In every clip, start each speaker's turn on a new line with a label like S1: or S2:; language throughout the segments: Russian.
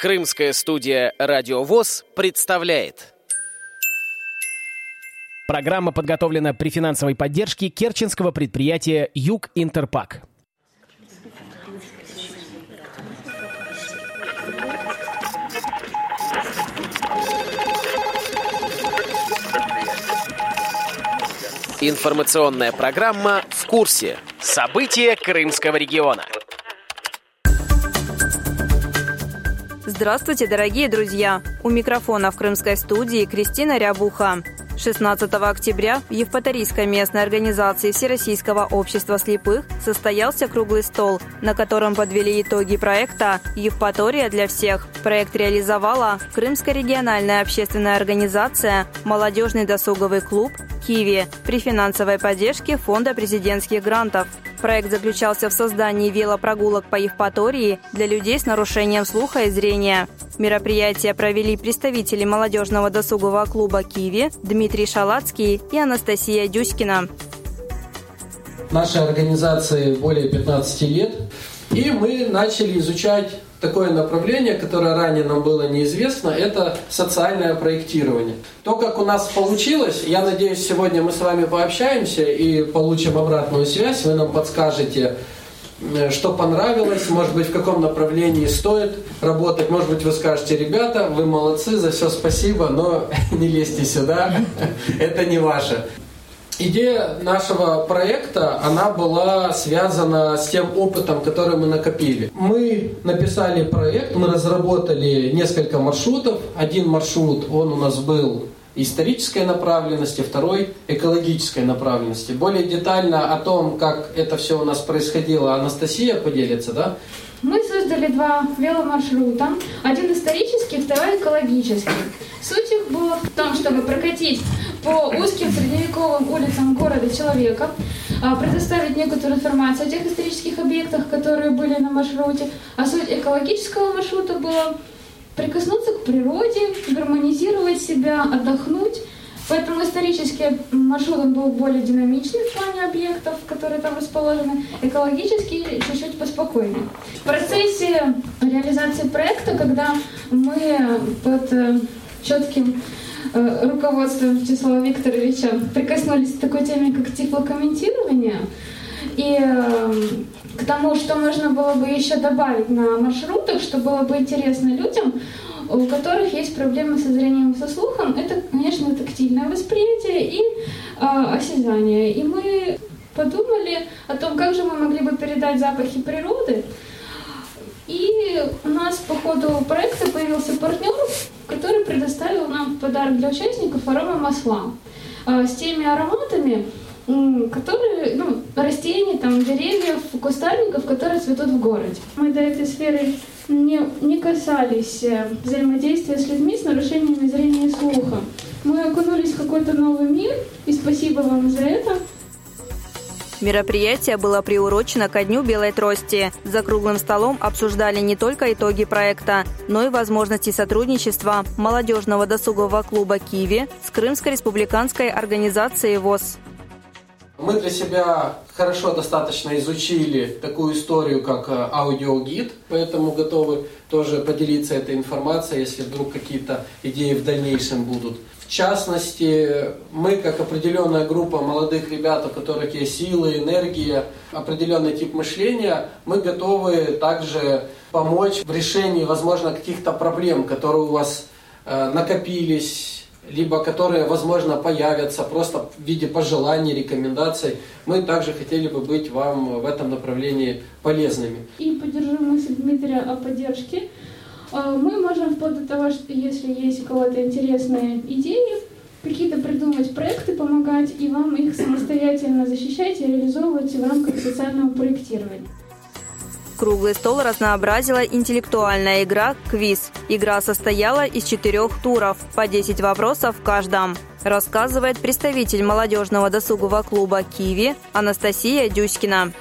S1: Крымская студия «Радиовоз» представляет.
S2: Программа подготовлена при финансовой поддержке керченского предприятия «Юг Интерпак».
S1: Информационная программа «В курсе». События Крымского региона.
S3: Здравствуйте, дорогие друзья! У микрофона в крымской студии Кристина Рябуха. 16 октября в Евпаторийской местной организации Всероссийского общества слепых состоялся круглый стол, на котором подвели итоги проекта «Евпатория для всех». Проект реализовала Крымская региональная общественная организация «Молодежный досуговый клуб» Киви при финансовой поддержке Фонда президентских грантов. Проект заключался в создании велопрогулок по Евпатории для людей с нарушением слуха и зрения. Мероприятие провели представители молодежного досугового клуба «Киви» Дмитрий Шалацкий и Анастасия Дюськина.
S4: Нашей организации более 15 лет, и мы начали изучать такое направление, которое ранее нам было неизвестно, это социальное проектирование. То, как у нас получилось, я надеюсь, сегодня мы с вами пообщаемся и получим обратную связь, вы нам подскажете, что понравилось, может быть, в каком направлении стоит работать. Может быть, вы скажете, ребята, вы молодцы, за все спасибо, но не лезьте сюда, это не ваше. Идея нашего проекта, она была связана с тем опытом, который мы накопили. Мы написали проект, мы разработали несколько маршрутов. Один маршрут, он у нас был исторической направленности, второй экологической направленности. Более детально о том, как это все у нас происходило, Анастасия поделится, да?
S5: Мы создали два веломаршрута. Один исторический, второй экологический. Суть их была в том, чтобы прокатить по узким средневековым улицам города человека, а, предоставить некоторую информацию о тех исторических объектах, которые были на маршруте. А суть экологического маршрута была прикоснуться к природе, гармонизировать себя, отдохнуть. Поэтому исторический маршрут он был более динамичный в плане объектов, которые там расположены, экологический чуть-чуть поспокойнее. В процессе реализации проекта, когда мы под э, четким Э, руководством Вячеслава Викторовича прикоснулись к такой теме, как теплокомментирование. И э, к тому, что можно было бы еще добавить на маршрутах, что было бы интересно людям, у которых есть проблемы со зрением со слухом, это, конечно, тактильное восприятие и э, осязание. И мы подумали о том, как же мы могли бы передать запахи природы. И у нас по ходу проекта появился партнер, который предоставил нам подарок для участников арома масла а, с теми ароматами, которые, ну, растений, там, деревьев, кустарников, которые цветут в городе. Мы до этой сферы не, не касались э, взаимодействия с людьми с нарушениями зрения и слуха. Мы окунулись в какой-то новый мир, и спасибо вам за это.
S3: Мероприятие было приурочено ко Дню Белой Трости. За круглым столом обсуждали не только итоги проекта, но и возможности сотрудничества молодежного досугового клуба «Киви» с Крымской республиканской организацией ВОЗ.
S4: Мы для себя хорошо достаточно изучили такую историю, как э, аудиогид, поэтому готовы тоже поделиться этой информацией, если вдруг какие-то идеи в дальнейшем будут. В частности, мы как определенная группа молодых ребят, у которых есть силы, энергия, определенный тип мышления, мы готовы также помочь в решении, возможно, каких-то проблем, которые у вас э, накопились, либо которые, возможно, появятся просто в виде пожеланий, рекомендаций. Мы также хотели бы быть вам в этом направлении полезными.
S5: И поддержу мысль Дмитрия о поддержке. А, мы можем вплоть до того, что если есть у кого-то интересные идеи, какие-то придумать проекты, помогать, и вам их самостоятельно защищать и реализовывать в рамках социального проектирования.
S3: Круглый стол разнообразила интеллектуальная игра «Квиз». Игра состояла из четырех туров, по 10 вопросов в каждом. Рассказывает представитель молодежного досугового клуба «Киви» Анастасия Дюськина.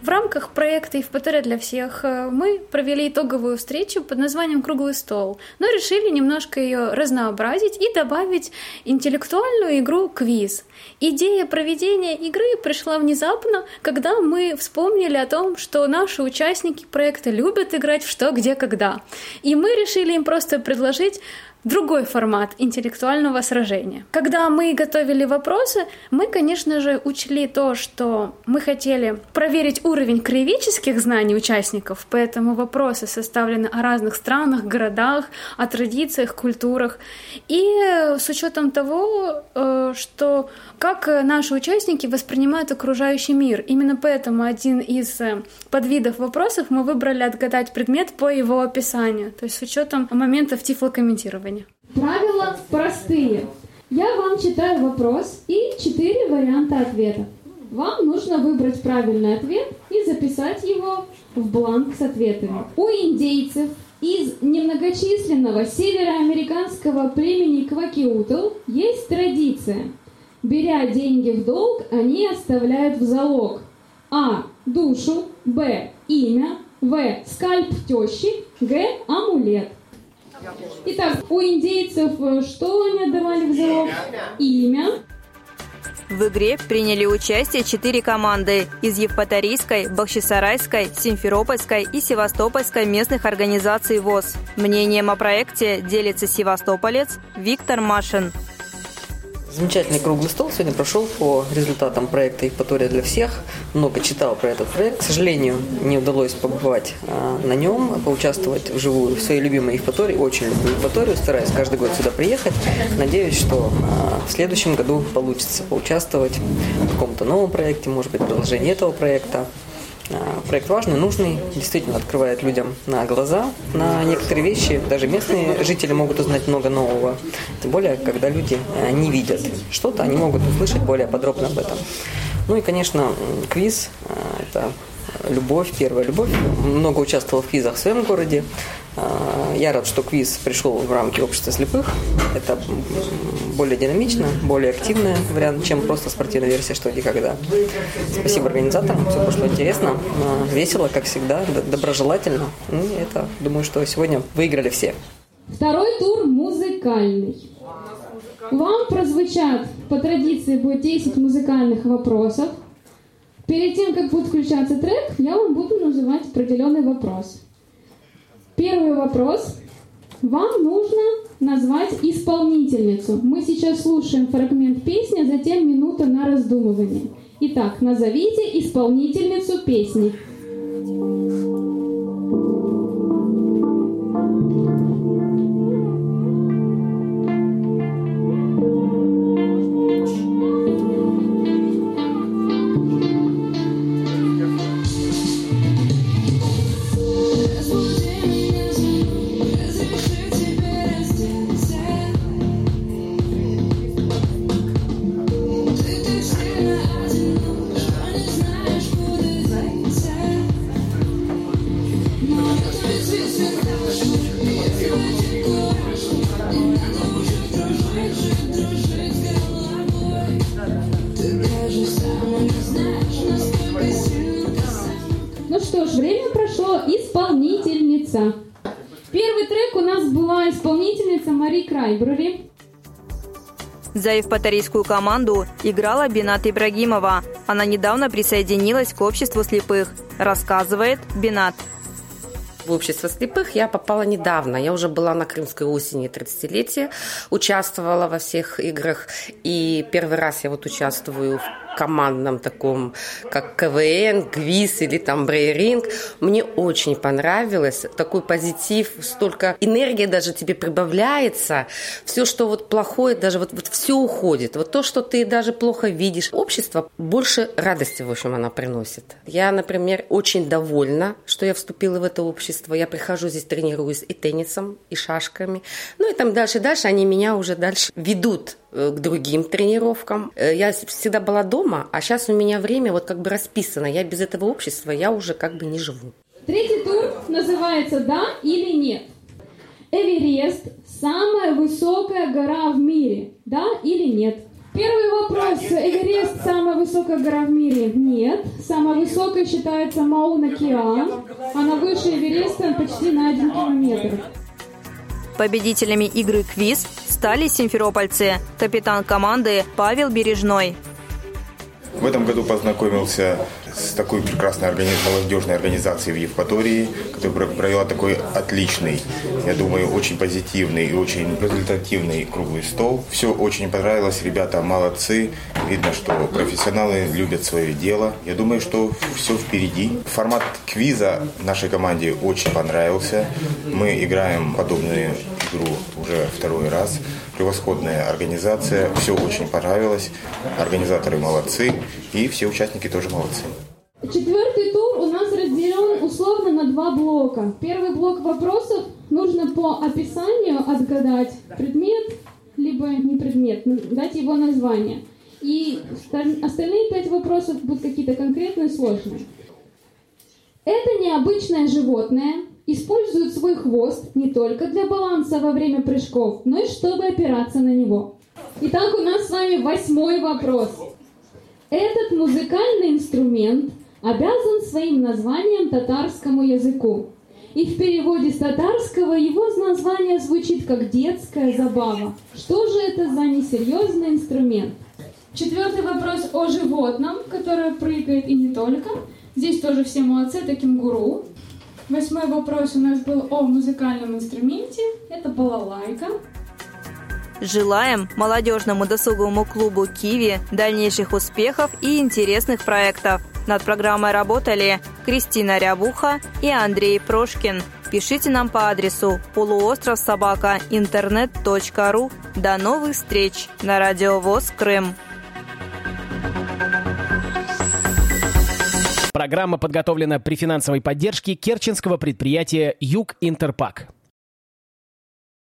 S6: В рамках проекта «Евпатория для всех» э, мы провели итоговую встречу под названием «Круглый стол», но решили немножко ее разнообразить и добавить интеллектуальную игру «Квиз». Идея проведения игры пришла внезапно, когда мы вспомнили о том, что наши участники проекта любят играть в «Что, где, когда». И мы решили им просто предложить другой формат интеллектуального сражения. Когда мы готовили вопросы, мы, конечно же, учли то, что мы хотели проверить уровень краеведческих знаний участников, поэтому вопросы составлены о разных странах, городах, о традициях, культурах. И с учетом того, э, что как наши участники воспринимают окружающий мир. Именно поэтому один из э, подвидов вопросов мы выбрали отгадать предмет по его описанию, то есть с учетом моментов тифлокомментирования.
S5: Правила простые. Я вам читаю вопрос и четыре варианта ответа. Вам нужно выбрать правильный ответ и записать его в бланк с ответами. У индейцев из немногочисленного североамериканского племени Квакиутл есть традиция. Беря деньги в долг, они оставляют в залог А. Душу, Б. Имя, В. Скальп тещи, Г. Амулет. Итак, у индейцев э, что они отдавали в залог? Имя.
S3: В игре приняли участие четыре команды из Евпаторийской, Бахчисарайской, Симферопольской и Севастопольской местных организаций ВОЗ. Мнением о проекте делится севастополец Виктор Машин.
S7: Замечательный круглый стол сегодня прошел по результатам проекта «Евпатория для всех». Много читал про этот проект. К сожалению, не удалось побывать а, на нем, поучаствовать вживую в своей любимой Евпатории. Очень люблю Евпаторию, стараюсь каждый год сюда приехать. Надеюсь, что а, в следующем году получится поучаствовать в каком-то новом проекте, может быть, продолжение этого проекта. А, проект важный, нужный, действительно открывает людям на глаза на некоторые вещи. Даже местные жители могут узнать много нового. Тем более, когда люди а, не видят что-то, они могут услышать более подробно об этом. Ну и, конечно, квиз а, – это любовь, первая любовь. Много участвовал в квизах в своем городе. Я рад, что квиз пришел в рамки общества слепых. Это более динамично, более активный вариант, чем просто спортивная версия «Что, где, когда». Спасибо организаторам, все прошло интересно, а, весело, как всегда, доброжелательно. И это, думаю, что сегодня выиграли все.
S5: Второй тур музыкальный. Вам прозвучат, по традиции, будет 10 музыкальных вопросов. Перед тем, как будет включаться трек, я вам буду называть определенный вопрос. Первый вопрос. Вам нужно назвать исполнительницу. Мы сейчас слушаем фрагмент песни, а затем минута на раздумывание. Итак, назовите исполнительницу песни.
S3: За Евпаторийскую команду играла Бинат Ибрагимова. Она недавно присоединилась к обществу слепых. Рассказывает Бинат.
S8: В общество слепых я попала недавно. Я уже была на Крымской осени 30-летия, участвовала во всех играх. И первый раз я вот участвую в командном таком, как КВН, Гвиз или там Брейринг. Мне очень понравилось. Такой позитив, столько энергии даже тебе прибавляется. Все, что вот плохое, даже вот, вот все уходит. Вот то, что ты даже плохо видишь. Общество больше радости, в общем, она приносит. Я, например, очень довольна, что я вступила в это общество. Я прихожу здесь, тренируюсь и теннисом, и шашками. Ну и там дальше, дальше они меня уже дальше ведут к другим тренировкам. Э, я всегда была дома, а сейчас у меня время вот как бы расписано. Я без этого общества, я уже как бы не живу.
S5: Третий тур называется «Да или нет». Эверест – самая высокая гора в мире. Да или нет? Первый вопрос. Эверест самая высокая гора в мире? Нет. Самая высокая считается Мауна-Кеа. Она выше Эвереста почти на один километр.
S3: Победителями игры «Квиз» стали симферопольцы. Капитан команды Павел Бережной.
S9: В этом году познакомился с такой прекрасной органи... молодежной организацией в Евпатории, которая провела такой отличный, я думаю, очень позитивный и очень результативный круглый стол. Все очень понравилось, ребята молодцы. Видно, что профессионалы любят свое дело. Я думаю, что все впереди. Формат квиза нашей команде очень понравился. Мы играем подобную игру уже второй раз. Превосходная организация, все очень понравилось. Организаторы молодцы и все участники тоже молодцы.
S5: Четвертый тур у нас разделен условно на два блока. Первый блок вопросов нужно по описанию отгадать предмет, либо не предмет, дать его название. И остальные пять вопросов будут какие-то конкретные, сложные. Это необычное животное использует свой хвост не только для баланса во время прыжков, но и чтобы опираться на него. Итак, у нас с вами восьмой вопрос. Этот музыкальный инструмент обязан своим названием татарскому языку. И в переводе с татарского его название звучит как детская забава. Что же это за несерьезный инструмент?
S10: Четвертый вопрос о животном, которое прыгает и не только. Здесь тоже все молодцы, это кенгуру. Восьмой вопрос у нас был о музыкальном инструменте. Это балалайка.
S3: Желаем молодежному досуговому клубу «Киви» дальнейших успехов и интересных проектов. Над программой работали Кристина Рябуха и Андрей Прошкин. Пишите нам по адресу полуостров собака интернет.ру. До новых встреч на Радио ВОЗ Крым.
S2: Программа подготовлена при финансовой поддержке керченского предприятия «Юг Интерпак».